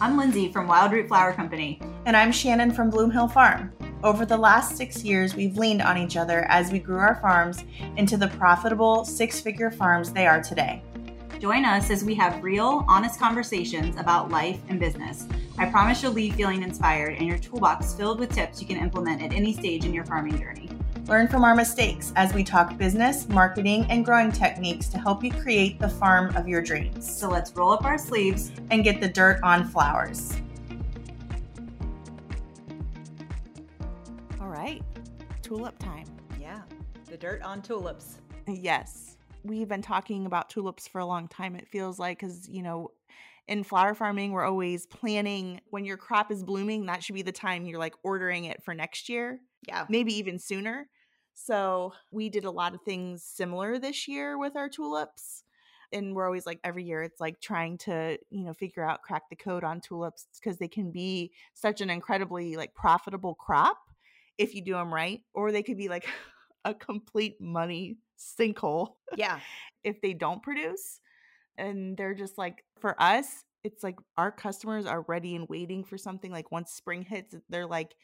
I'm Lyndsay from Wildroot Flower Company. And I'm Shannon from Bloom Hill Farm. Over the last six years, we've leaned on each other as we grew our farms into the profitable six figure farms they are today. Join us as we have real, honest conversations about life and business. I promise you'll leave feeling inspired and your toolbox filled with tips you can implement at any stage in your farming journey. Learn from our mistakes as we talk business, marketing, and growing techniques to help you create the farm of your dreams. So let's roll up our sleeves and get the dirt on flowers. All right, tulip time. Yeah, the dirt on tulips. Yes. We've been talking about tulips for a long time, it feels like, because, you know, in flower farming, we're always planning when your crop is blooming, that should be the time you're like ordering it for next year. Yeah. Maybe even sooner. So we did a lot of things similar this year with our tulips. And we're always like every year, it's like trying to, you know, figure out, crack the code on tulips because they can be such an incredibly like profitable crop if you do them right, or they could be like a complete money sinkhole. Yeah. if they don't produce. And they're just like, for us, it's like our customers are ready and waiting for something. Like once spring hits, they're like,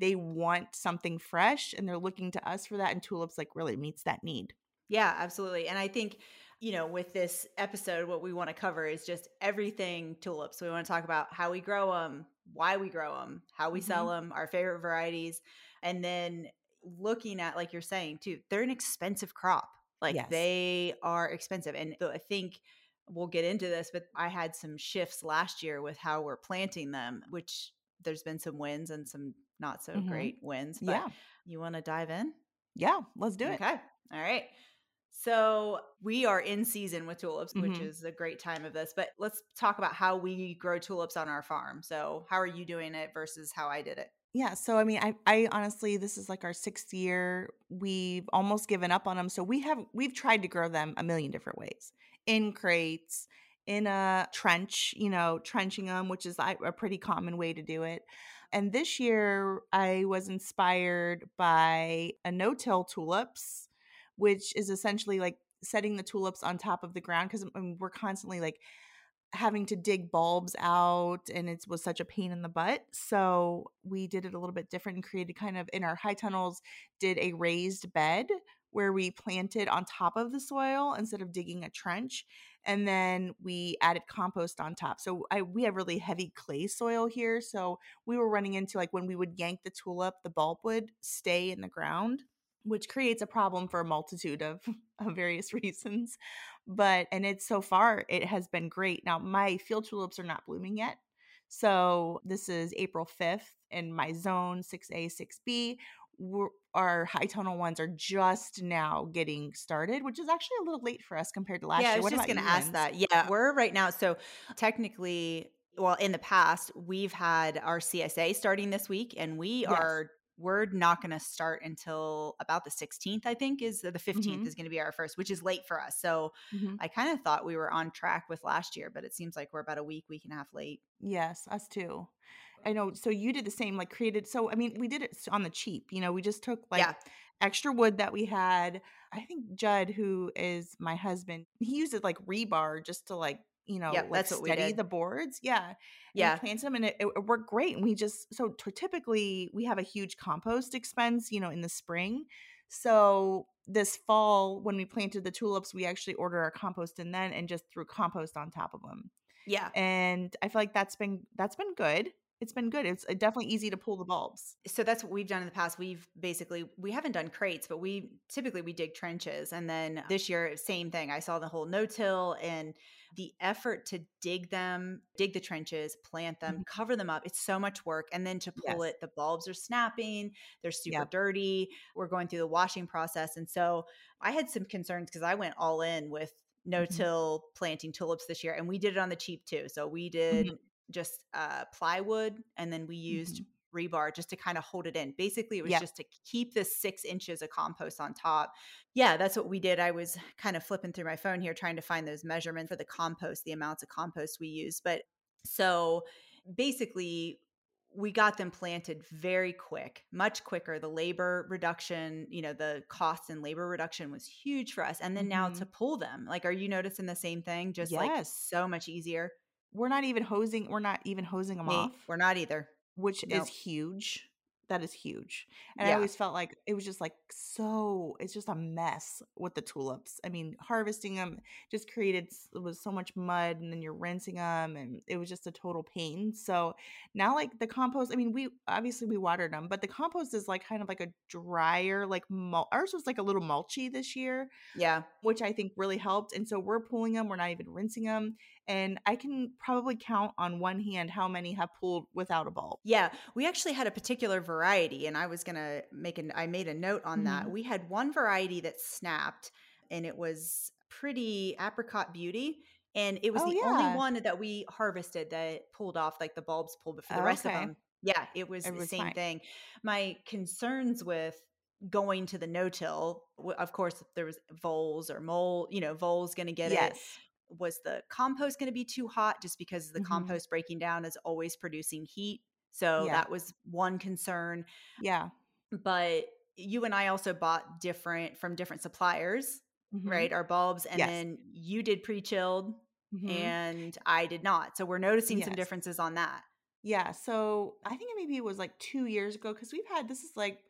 they want something fresh and they're looking to us for that and tulips like really meets that need yeah absolutely and i think you know with this episode what we want to cover is just everything tulips we want to talk about how we grow them why we grow them how we mm-hmm. sell them our favorite varieties and then looking at like you're saying too they're an expensive crop like yes. they are expensive and i think we'll get into this but i had some shifts last year with how we're planting them which there's been some wins and some not so mm-hmm. great wins. But yeah. You want to dive in? Yeah, let's do it. Okay. All right. So we are in season with tulips, mm-hmm. which is a great time of this. But let's talk about how we grow tulips on our farm. So how are you doing it versus how I did it? Yeah, so I mean, I, I honestly, this is like our sixth year. We've almost given up on them. So we have we've tried to grow them a million different ways in crates, in a trench, you know, trenching them, which is a pretty common way to do it. And this year, I was inspired by a no till tulips, which is essentially like setting the tulips on top of the ground because I um, mean, um, we're constantly like having to dig bulbs out and it was such a pain in the butt. So we did it a little bit different and created kind of in our high tunnels, did a raised bed where we planted on top of the soil instead of digging a trench and then we added compost on top. So I, we have really heavy clay soil here, so we were running into like when we would yank the tulip, the bulb would stay in the ground, which creates a problem for a multitude of, of various reasons. But and it's so far it has been great. Now my field tulips are not blooming yet. So this is April 5th in my zone 6A, 6B our high tunnel ones are just now getting started, which is actually a little late for us compared to last yeah, year. I was just going to ask that. Yeah, we're right now. So technically, well, in the past, we've had our CSA starting this week, and we yes. are we're not going to start until about the 16th i think is the 15th mm-hmm. is going to be our first which is late for us so mm-hmm. i kind of thought we were on track with last year but it seems like we're about a week week and a half late yes us too I know. So you did the same, like created. So I mean, we did it on the cheap. You know, we just took like yeah. extra wood that we had. I think Judd, who is my husband, he used it like rebar just to like you know yep, like that's steady the boards. Yeah, yeah. Plant them, and it, it, worked great. And we just so t- typically we have a huge compost expense, you know, in the spring. So this fall, when we planted the tulips, we actually ordered our compost and then and just threw compost on top of them. Yeah. And I feel like that's been that's been good it's been good. It's uh, definitely easy to pull the bulbs. So that's what we've done in the past. We've basically we haven't done crates, but we typically we dig trenches. And then this year, same thing. I saw the whole no-till and the effort to dig them, dig the trenches, plant them, mm-hmm. cover them up. It's so much work. And then to pull yes. it, the bulbs are snapping, they're super yep. dirty. We're going through the washing process. And so I had some concerns because I went all in with no till mm-hmm. planting tulips this year and we did it on the cheap too so we did mm-hmm just uh, plywood and then we used mm-hmm. rebar just to kind of hold it in. Basically, it was just to keep the six inches of compost on top. Yeah, that's what we did. I was kind of flipping through my phone here trying to find those measurements for the compost, the amounts of compost we use. But so basically, we got them planted very quick, much quicker. The labor reduction, you know, the cost and labor reduction was huge for us. And then mm-hmm. now to pull them, like, are you noticing the same thing? Just yes. like so much easier. We're not even hosing we're not even hosing them Me, off, we're not either. which Nope. is huge. That is huge. And I always felt like it was just like so it's just a mess with the tulips. I mean, harvesting them just created it was so much mud and then you're rinsing them and it was just a total pain. So now like the compost, I mean, we obviously we watered them, but the compost is like kind of like a drier like mul- ours was like a little mulchy this year Yeah. which I think really helped. And so we're pulling them, we're not even rinsing them. And I can probably count on one hand how many have pulled without a bulb. Yeah, we actually had a particular variety, and I was gonna make an. I made a note on that. Mhm. We had one variety that snapped, and it was pretty apricot beauty, and it was Oh, the yeah. only one that we harvested that pulled off, like the bulbs pulled. But for the Oh, rest okay. of them, yeah, it was It the was same fine. thing. My concerns with going to the no-till, of course, if there was voles or mole, you know, voles going to get it yes. Was the compost going to be too hot just because the Mhm. compost breaking down is always producing heat so Yeah. that was one concern Yeah. but you and i also bought different from different suppliers Mhm. right our bulbs and Yes. then you did pre-chilled Mhm. and i did not so we're noticing some differences on that Yeah. So I think maybe it was like two years ago because we've had this is like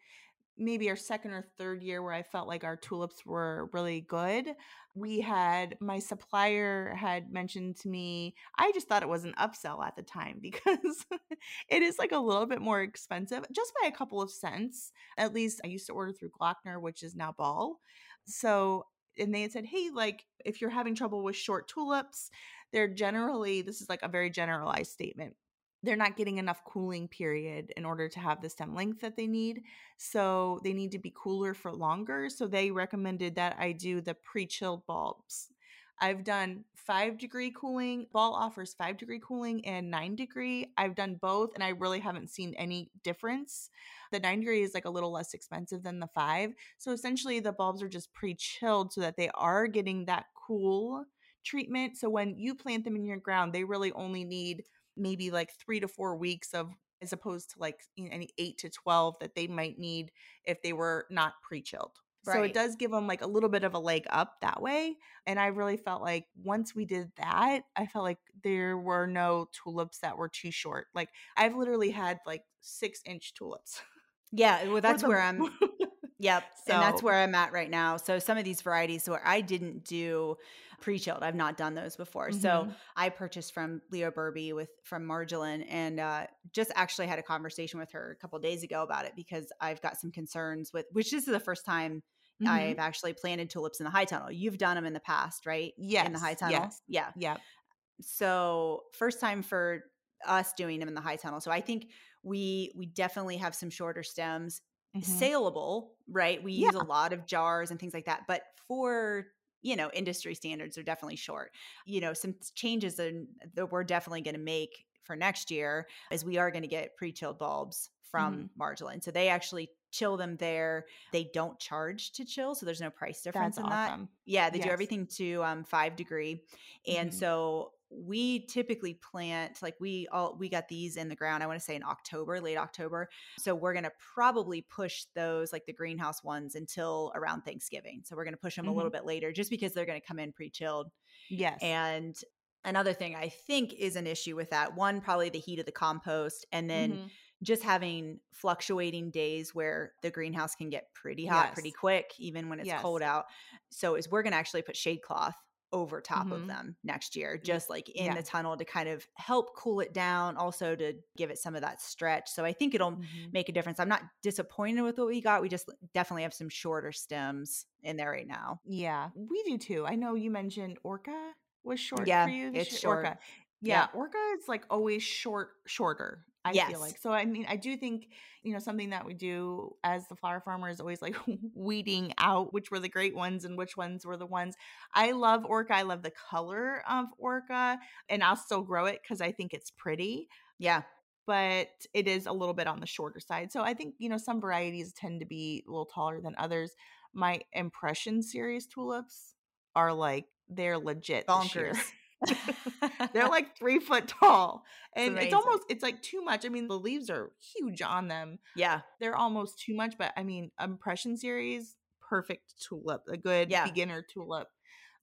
maybe our second or third year where I felt like our tulips were really good. We had my supplier had mentioned to me, I just thought it was an upsell at the time because it is like a little bit more expensive, just by a couple of cents. At least I used to order through Glockner, which is now Ball. So, and they had said, hey, like if you're having trouble with short tulips, they're generally, this is like a very generalized statement they're not getting enough cooling period in order to have the stem length that they need. So they need to be cooler for longer. So they recommended that I do the pre chilled bulbs. I've done five degree cooling. Ball offers five degree cooling and nine degree. I've done both and I really haven't seen any difference. The nine degree is like a little less expensive than the five. So essentially, the bulbs are just pre chilled so that they are getting that cool treatment. So when you plant them in your ground, they really only need maybe like three to four weeks of as opposed to like any eight to 12 that they might need if they were not pre-chilled. So it does give them like a little bit of a leg up that way and i really felt like once we did that i felt like there were no tulips that were too short. Like i've literally had like six inch tulips yeah well that's where i'm Yep. and that's where I'm at right now. So some of these varieties where I didn't do pre-chilled, I've not done those before. So Mhm. I purchased from Leo Berbee with from Margolin and uh, just actually had a conversation with her a couple days ago about it because I've got some concerns with which this is the first time Mhm. I've actually planted tulips in the high tunnel. You've done them in the past, right? In the high tunnel. yes. Yeah. yeah So first time for us doing them in the high tunnel. So I think we we definitely have some shorter stems Mhm. saleable, right? We use a lot of jars and things like that, but for you know industry standards are definitely short. You know, some changes in, that we're definitely going to make for next year is we are going to get pre-chilled bulbs from Mm-hmm. Marjolin. So they actually chill them there. They don't charge to chill, so there's no price difference that's in that. Yeah, they do everything to um, five degree, and Mhm. so we typically plant like we all we got these in the ground. I want to say in October, late October. So we're gonna probably push those like the greenhouse ones until around Thanksgiving. So we're gonna push them a little bit later, just because they're gonna come in pre chilled. yes And another thing I think is an issue with that one, probably the heat of the compost, and then Mhm. just having fluctuating days where the greenhouse can get pretty hot pretty quick, even when it's Yes. cold out. So is we're gonna actually put shade cloth over top of Mhm. them next year, just like in yeah. the tunnel to kind of help cool it down, also to give it some of that stretch. So I think it'll Mhm. make a difference. I'm not disappointed with what we got. We just definitely have some shorter stems in there right now. Yeah, we do too. I know you mentioned Orca was short Yeah, for you. it's year. short. Orca. Yeah, Orca is like always short, shorter. I Yes. feel like so. I mean, I do think you know something that we do as the flower farmer is always like weeding out which were the great ones and which ones were the ones. I love Orca. I love the color of Orca, and I'll still grow it because I think it's pretty. Yeah. but it is a little bit on the shorter side. So I think, you know, some varieties tend to be a little taller than others. My impression series tulips are like they're legit. Bonkers. they're like three foot tall. And it's amazing. almost it's like too much. I mean, the leaves are huge on them. yeah. They're almost too much, but I mean, impression series, perfect tulip, a good Yeah. beginner tulip.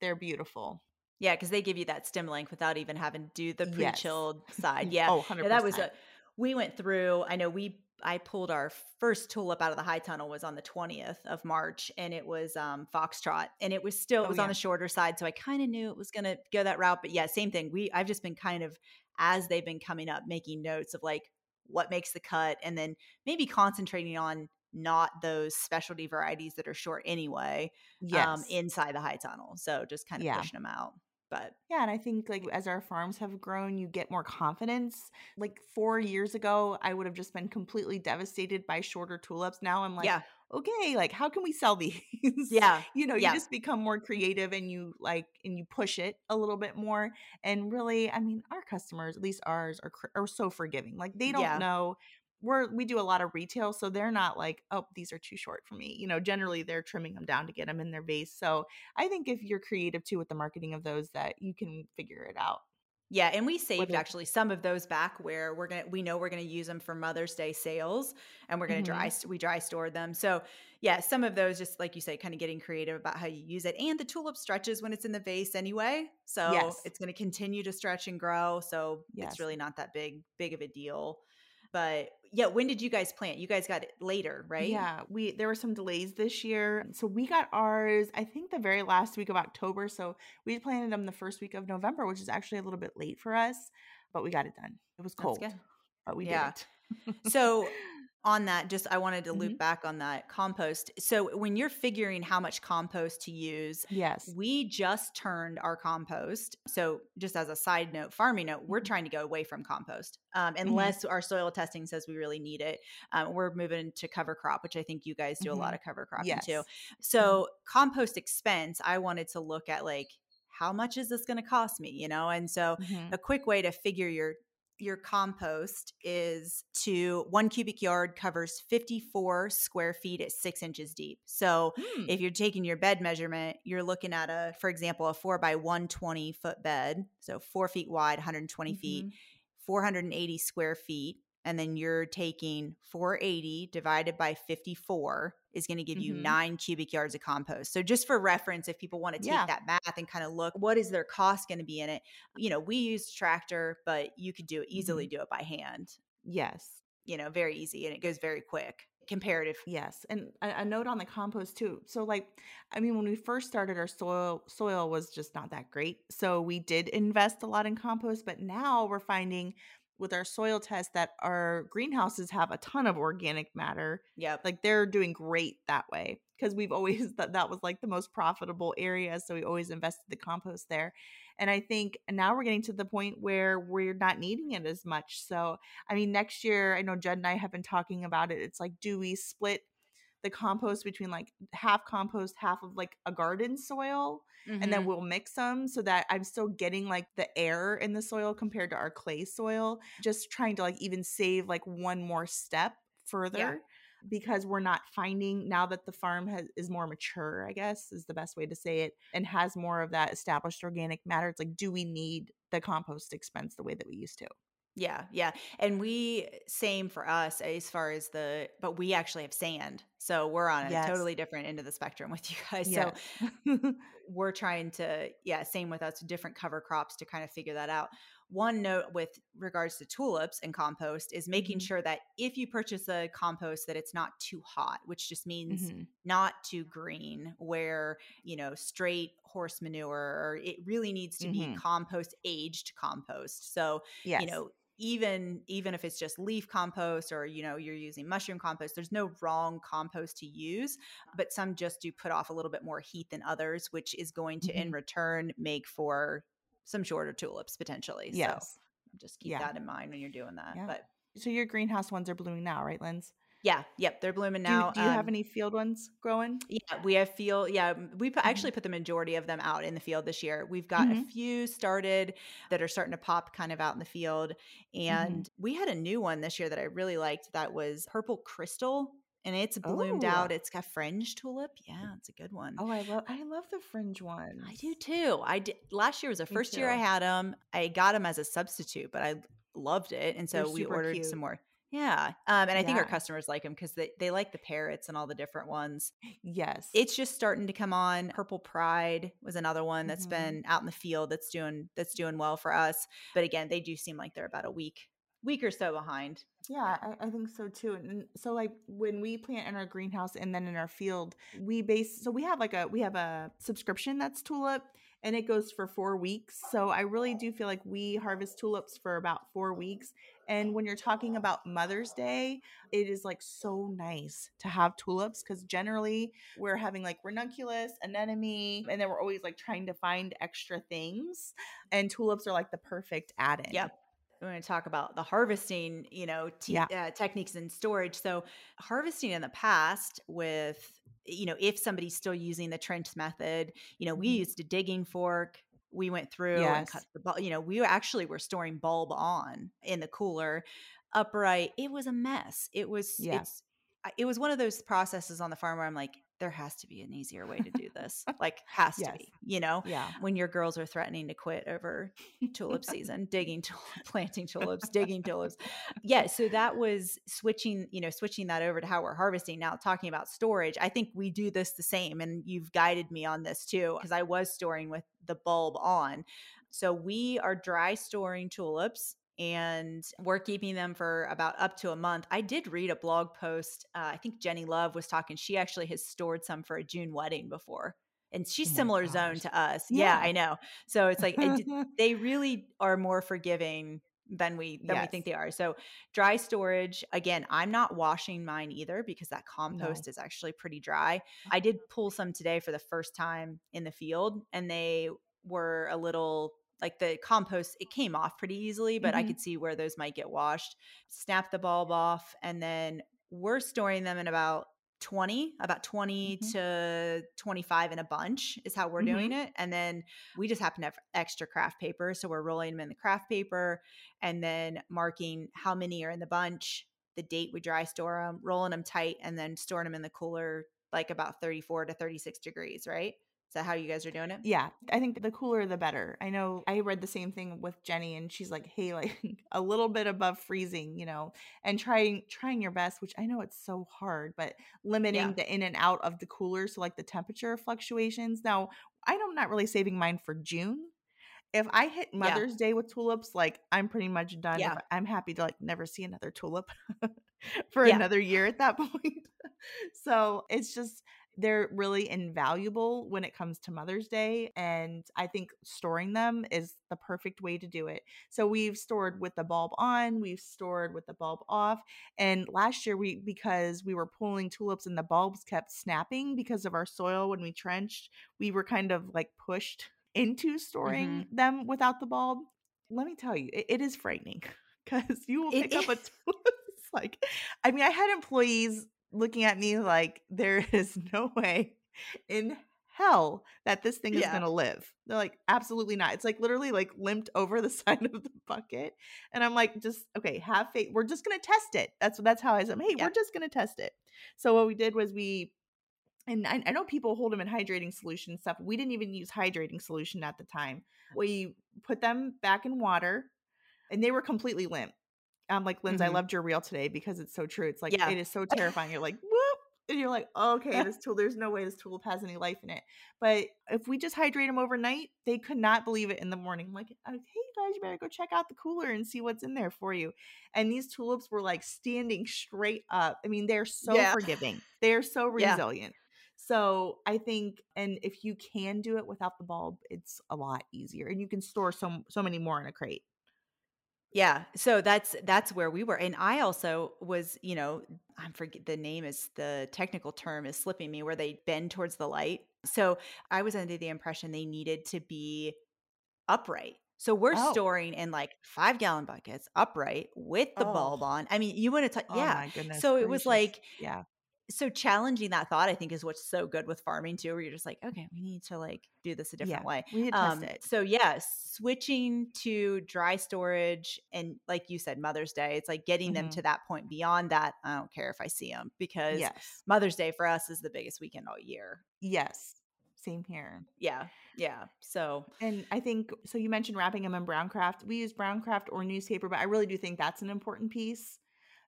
They're beautiful. Yeah, because they give you that stem length without even having to do the pre-chilled side. Yeah, Oh, yeah, that was a. We went through. I know we. I pulled our first tulip out of the high tunnel was on the twentieth of March, and it was um, foxtrot, and it was still it Oh, was on the shorter side, so I kind of knew it was going to go that route. But yeah, same thing. We I've just been kind of as they've been coming up, making notes of like what makes the cut, and then maybe concentrating on not those specialty varieties that are short anyway um, inside the high tunnel. So just kind of Yeah. pushing them out. But Yeah, and I think like as our farms have grown, you get more confidence. Like four years ago, I would have just been completely devastated by shorter tulips. Now I'm like, yeah, okay, like how can we sell these? yeah, you know, you just become more creative and you like and you push it a little bit more. And really, I mean, our customers, at least ours, are are so forgiving. Like they don't yeah, know. We're we do a lot of retail, so they're not like, oh, these are too short for me. You know, generally they're trimming them down to get them in their vase. So I think if you're creative too with the marketing of those, that you can figure it out. yeah. And we saved actually some of those back where we're gonna we know we're gonna use them for Mother's Day sales, and we're gonna dry hmm st- we dry stored them. So yeah, some of those just like you say, kind of getting creative about how you use it. And the tulip stretches when it's in the vase anyway, so Yes. it's gonna continue to stretch and grow. So it's really not that big big of a deal. But yeah, when did you guys plant? You guys got it later, right? Yeah, we there were some delays this year. So we got ours, I think the very last week of October. So we planted them the first week of November, which is actually a little bit late for us, but we got it done. It was cold, but we Yeah. did it. So on that, just I wanted to loop back on that compost. So when you're figuring how much compost to use, Yes. we just turned our compost. So just as a side note, farming note, we're hmm trying to go away from compost um, hmm unless our soil testing says we really need it. Um, we're moving to cover crop, which I think you guys do a lot hmm of cover cropping too. Yes. hmm So compost expense, I wanted to look at like how much is this going to cost me, you know? And so hmm a quick way to figure your your compost is to one cubic yard covers 54 square feet at six inches deep. So Hmm. if you're taking your bed measurement, you're looking at a, for example, a four by 120 foot bed. So four feet wide, 120 feet, hmm 480 square feet. And then you're taking 480 divided by 54 is going to give you hmm nine cubic yards of compost. So, just for reference, if people want to take Yeah. that math and kind of look, what is their cost going to be in it? You know, we use tractor, but you could do it easily hmm do it by hand. Yes. You know, very easy and it goes very quick. Comparative. Yes, and a, a note on the compost too. So, like, I mean, when we first started, our soil soil was just not that great. So we did invest a lot in compost, but now we're finding with our soil test that our greenhouses have a ton of organic matter. Yeah. Like they're doing great that way because we've always that that was like the most profitable area, so we always invested the compost there. And I think now we're getting to the point where we're not needing it as much. So, I mean, next year, I know Judd and I have been talking about it. It's like, do we split the compost between like half compost, half of like a garden soil, and then Mhm. we'll mix them so that I'm still getting like the air in the soil compared to our clay soil. Just trying to like even save like one more step further because we're not finding now that the farm has is more mature, I guess is the best way to say it, and has more of that established organic matter. It's like, do we need the compost expense the way that we used to? Yeah, yeah. And we same for us as far as the but we actually have sand. So we're on a Yes. totally different end of the spectrum with you guys. So we're trying to yeah same with us different cover crops to kind of figure that out one note with regards to tulips and compost is making Mhm. sure that if you purchase a compost that it's not too hot which just means Mhm. not too green where you know straight horse manure or it really needs to be Mhm. compost aged compost so Yes. you know even even if it's just leaf compost or you know you're using mushroom compost there's no wrong compost to use but some just do put off a little bit more heat than others which is going to in Mhm. return make for some shorter tulips potentially so Yes. just keep Yeah. that in mind when you're doing that Yeah. but So your greenhouse ones are blooming now, right, Linz? Yeah yep they're blooming Do you, now do you have Um, any field ones growing? Yeah, we have field. Yeah, we put, Mhm. actually put the majority of them out in the field this year. We've got a Mhm. few started that are starting to pop kind of out in the field, Mm-hmm. and we had a new one this year that I really liked. That was purple crystal, and it's bloomed Oh. out. It's got fringe tulip. Yeah, it's a good one. Oh, I love I love the fringe ones. I do too. I did last year was the Me first year I too. had them. I got them as a substitute, but I loved it, and They're so we super ordered cute. some more. Yeah. Um, and I think our customers like them because they, they like the parrots and all the different ones. Yes. It's just starting to come on. Purple Pride was another one that's Mhm. been out in the field that's doing that's doing well for us. But again, they do seem like they're about a week week or so behind. Yeah, I, I think so too. And so like when we plant in our greenhouse and then in our field, we base so we have like a we have a subscription that's tulip and it goes for four weeks. So I really do feel like we harvest tulips for about four weeks. And when you're talking about Mother's Day, it is like so nice to have tulips because generally we're having like ranunculus, anemone, and then we're always like trying to find extra things. And tulips are like the perfect add in. Yep. We're going to talk about the harvesting, you know, te- Yeah. uh, techniques and storage. So, harvesting in the past with, you know, if somebody's still using the trench method, you know, we Mhm. used a digging fork. We went through and cut the bulb. You know, we actually were storing bulb on in the cooler, upright. It was a mess. It was. Yeah. It's. It was one of those processes on the farm where I'm like, there has to be an easier way to do this. like, has to be. You know, Yeah. when your girls are threatening to quit over tulip season, digging, tul- planting tulips, digging tulips. Yeah, so that was switching, you know, switching that over to how we're harvesting. Now, talking about storage, I think we do this the same, and you've guided me on this too, because I was storing with the bulb on. So we are dry storing tulips and we're keeping them for about up to a month. I did read a blog post. Uh, I think Jennie Love was talking. She actually has stored some for a June wedding before. And she's Oh similar zone to us. Yeah. Yeah. I know. So it's like it they really are more forgiving than we than we think they are. So dry storage, again, I'm not washing mine either because that compost is actually pretty dry. I did pull some today for the first time in the field and they were a little like the compost it came off pretty easily but i Mhm. could see where those might get washed snap the bulb off and then we're storing them in about 20 about 20 Mhm. to 25 in a bunch is how we're doing it and then we just happen to have extra craft paper so we're rolling them in the craft paper and then marking how many are in the bunch the date we dry store them rolling them tight and then storing them in the cooler like about 34 to 36 degrees right is that how you guys are doing it Yeah, I think the cooler the better. I know I read the same thing with Jennie and she's like, "Hey, like a little bit above freezing, you know, and trying trying your best, which I know it's so hard, but limiting Yeah. the in and out of the cooler so like the temperature fluctuations. Now, I'm not really saving mine for June. If I hit Yeah. Mother's Day with tulips, like I'm pretty much done. Yeah. I'm happy to like never see another tulip for Yeah. another year at that point. so it's just they're really invaluable when it comes to Mother's Day. And I think storing them is the perfect way to do it. So we've stored with the bulb on, we've stored with the bulb off. And last year we because we were pulling tulips and the bulbs kept snapping because of our soil when we trenched, we were kind of like pushed into storing mm-hmm. them without the bulb. Let me tell you, it, it is frightening because you will It pick up a tulip. Like, I mean, I had employees looking at me like there is no way in hell that this thing is going to live. They're like, absolutely not. It's like literally like limped over the side of the bucket. And I'm like, just okay, have faith. We're just going to test it. That's that's how I said, hey, we're just going to test it. So what we did was we and I, I know people hold them in hydrating solution and stuff. We didn't even use hydrating solution at the time. We put them back in water and they were completely limp. I'm like, Lyndsay, I Mhm. loved your reel today because it's so true. It's like Yeah. it is so terrifying. You're like, whoop, and you're like, okay, this tool, there's no way this tulip has any life in it. But if we just hydrate them overnight, they could not believe it in the morning. I'm like, "Uh, hey guys, you better go check out the cooler and see what's in there for you. And these tulips were like standing straight up. I mean, they're so Yeah. forgiving. They're so Yeah. resilient. So I think, and if you can do it without the bulb, it's a lot easier, and you can store so so many more in a crate. Yeah. So that's that's where we were. And I also was, you know, I'm forget the name is the technical term is slipping me where they bend towards the light. So I was under the impression they needed to be upright. So we're Oh. storing in like five gallon buckets upright with the oh. bulb Oh. on. I mean, you want to, Oh yeah. my goodness! So it was like, yeah, so challenging that thought, I think, is what's so good with farming too, where you're just like, okay, we need to like do this a different yeah. way. We had Um, tested. so yeah, switching to dry storage and like you said, Mother's Day, it's like getting them Mhm. to that point. Beyond that, I don't care if I see them because Yes, Mother's Day for us is the biggest weekend all year. yes. Same here. Yeah, yeah. So And I think so. You mentioned wrapping them in brown craft. We use brown craft or newspaper, but I really do think that's an important piece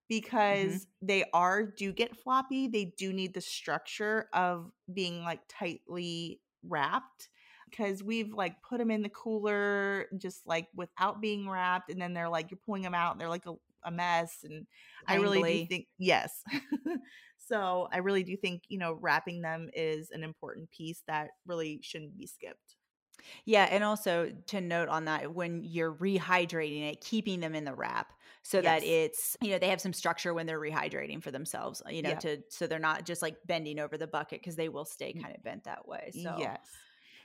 because mm-hmm. they are do get floppy. They do need the structure of being like tightly wrapped because we've like put them in the cooler just like without being wrapped and then they're like you're pulling them out and they're like a, a mess and Angly. i really do think yes so i really do think you know wrapping them is an important piece that really shouldn't be skipped yeah, and also to note on that, when you're rehydrating it, keeping them in the wrap so yes. that it's you know they have some structure when they're rehydrating for themselves. You know, yeah. to so they're not just like bending over the bucket because they will stay kind of bent that way. So yes,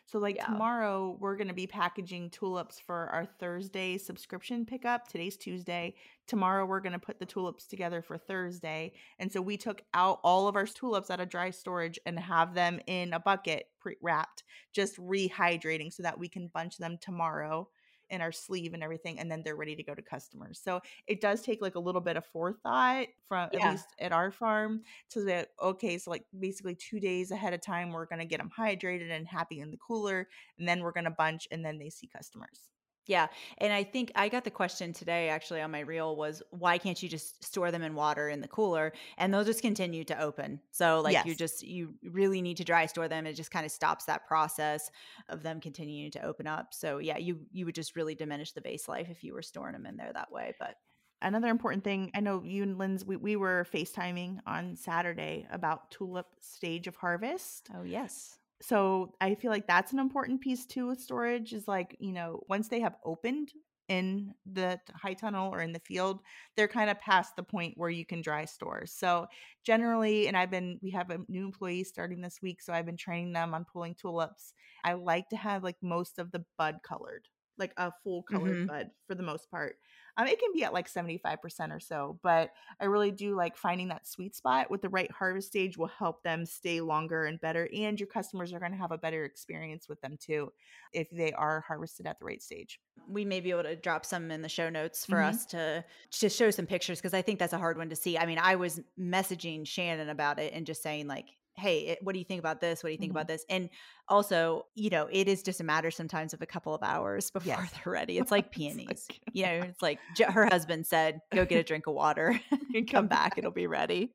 so, like yeah. tomorrow, we're going to be packaging tulips for our Thursday subscription pickup. Today's Tuesday. Tomorrow, we're going to put the tulips together for Thursday. And so, we took out all of our tulips out of dry storage and have them in a bucket pre wrapped, just rehydrating so that we can bunch them tomorrow in our sleeve and everything and then they're ready to go to customers so it does take like a little bit of forethought from yeah. at least at our farm to that okay so like basically two days ahead of time we're going to get them hydrated and happy in the cooler and then we're going to bunch and then they see customers yeah. And I think I got the question today actually on my reel was why can't you just store them in water in the cooler and they'll just continue to open. So like yes. you just you really need to dry store them. It just kind of stops that process of them continuing to open up. So yeah, you you would just really diminish the vase life if you were storing them in there that way. But another important thing, I know you and Linz we, we were FaceTiming on Saturday about tulip stage of harvest. Oh yes so I feel like that's an important piece too with storage is like, you know, once they have opened in the high tunnel or in the field, they're kind of past the point where you can dry store. So generally, and I've been, we have a new employee starting this week, so I've been training them on pulling tulips. I like to have like most of the bud colored, like a full colored mm-hmm. bud for the most part. Um, it can be at like 75% or so, but I really do like finding that sweet spot with the right harvest stage will help them stay longer and better. And your customers are going to have a better experience with them too if they are harvested at the right stage. We may be able to drop some in the show notes for mm-hmm. us to to show some pictures because I think that's a hard one to see. I mean, I was messaging Shannon about it and just saying like, hey what do you think about this? What do you think mm-hmm. about this? And also you know it is just a matter sometimes of a couple of hours before yes. they're ready. It's like peonies it's like, you know it's like her husband said go get a drink of water. And come back. It'll be ready.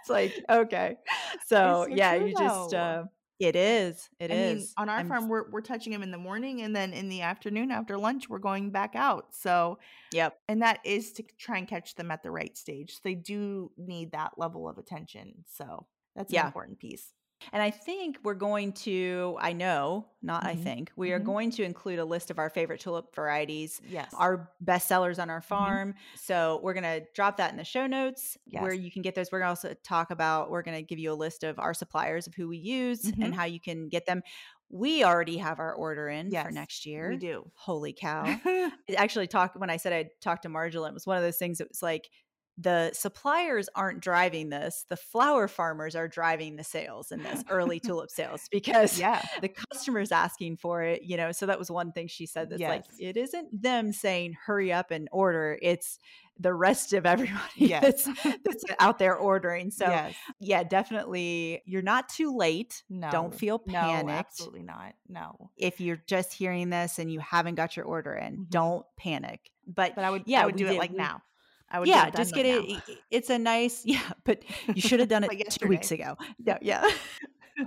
It's like okay. So, so yeah you just uh, it is it I is. Mean, on our I'm, farm we're, we're touching them in the morning and then in the afternoon after lunch we're going back out. So yep. and that is to try and catch them at the right stage. They do need that level of attention so that's yeah. an important piece. And I think we're going to, I know, not mm-hmm. I think, we are mm-hmm. going to include a list of our favorite tulip varieties. Yes. Our best sellers on our mm-hmm. farm. Mm-hmm. So we're going to drop that in the show notes yes. where you can get those. We're going to also talk about, we're going to give you a list of our suppliers of who we use and mm-hmm. how you can get them. We already have our order in yes, for next year. We do. Holy cow. actually talk when I said I talked to Marjolaine, it was one of those things that was like, the suppliers aren't driving this the flower farmers are driving the sales in this early tulip sales because yeah the customers asking for it you know so that was one thing she said that's yes. like it isn't them saying hurry up and order it's the rest of everybody yes. that's, that's out there ordering so yes. yeah definitely you're not too late no don't feel panicked no, absolutely not no if you're just hearing this and you haven't got your order in mm-hmm. don't panic but but i would yeah i would do it like now I would yeah, just get it. Now. It's a nice yeah, but you should have done it two weeks ago. Yeah, yeah.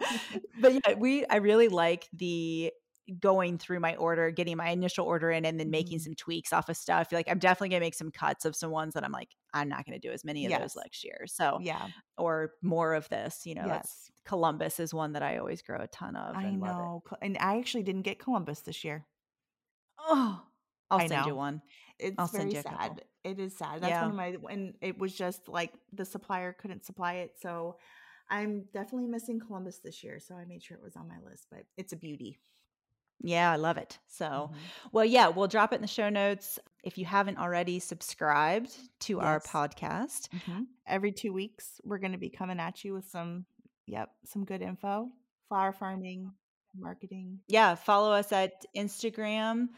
but yeah, we I really like the going through my order, getting my initial order in, and then making mm-hmm. some tweaks off of stuff. Like I'm definitely gonna make some cuts of some ones that I'm like I'm not gonna do as many of yes. those next year. So yeah, or more of this. You know, yes. Columbus is one that I always grow a ton of. I know, and I actually didn't get Columbus this year. Oh, I'll I send know. you one. It's I'll very sad. It is sad. That's yeah. one of my and it was just like the supplier couldn't supply it. So I'm definitely missing Columbus this year. So I made sure it was on my list, but it's a beauty. Yeah, I love it. So, mm-hmm. well, yeah, we'll drop it in the show notes. If you haven't already subscribed to yes. our podcast, mm-hmm. every two weeks, we're going to be coming at you with some, yep, some good info, flower farming, marketing. Yeah, follow us at Instagram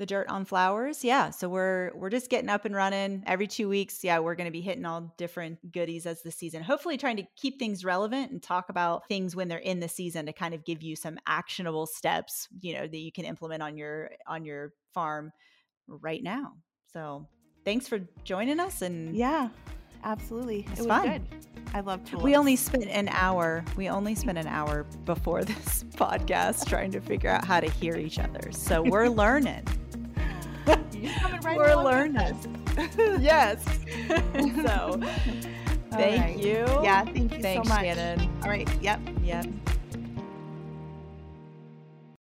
the dirt on flowers yeah so we're we're just getting up and running every two weeks yeah we're going to be hitting all different goodies as the season hopefully trying to keep things relevant and talk about things when they're in the season to kind of give you some actionable steps you know that you can implement on your on your farm right now so thanks for joining us and yeah Absolutely. It's it was fun. good. I love tulips. We only spent an hour. We only spent an hour before this podcast trying to figure out how to hear each other. So we're learning. You're coming right we're along with learning. us. yes. so thank right. you. Yeah, thank you Thanks, so much. Shannon. All right. Yep. Yep.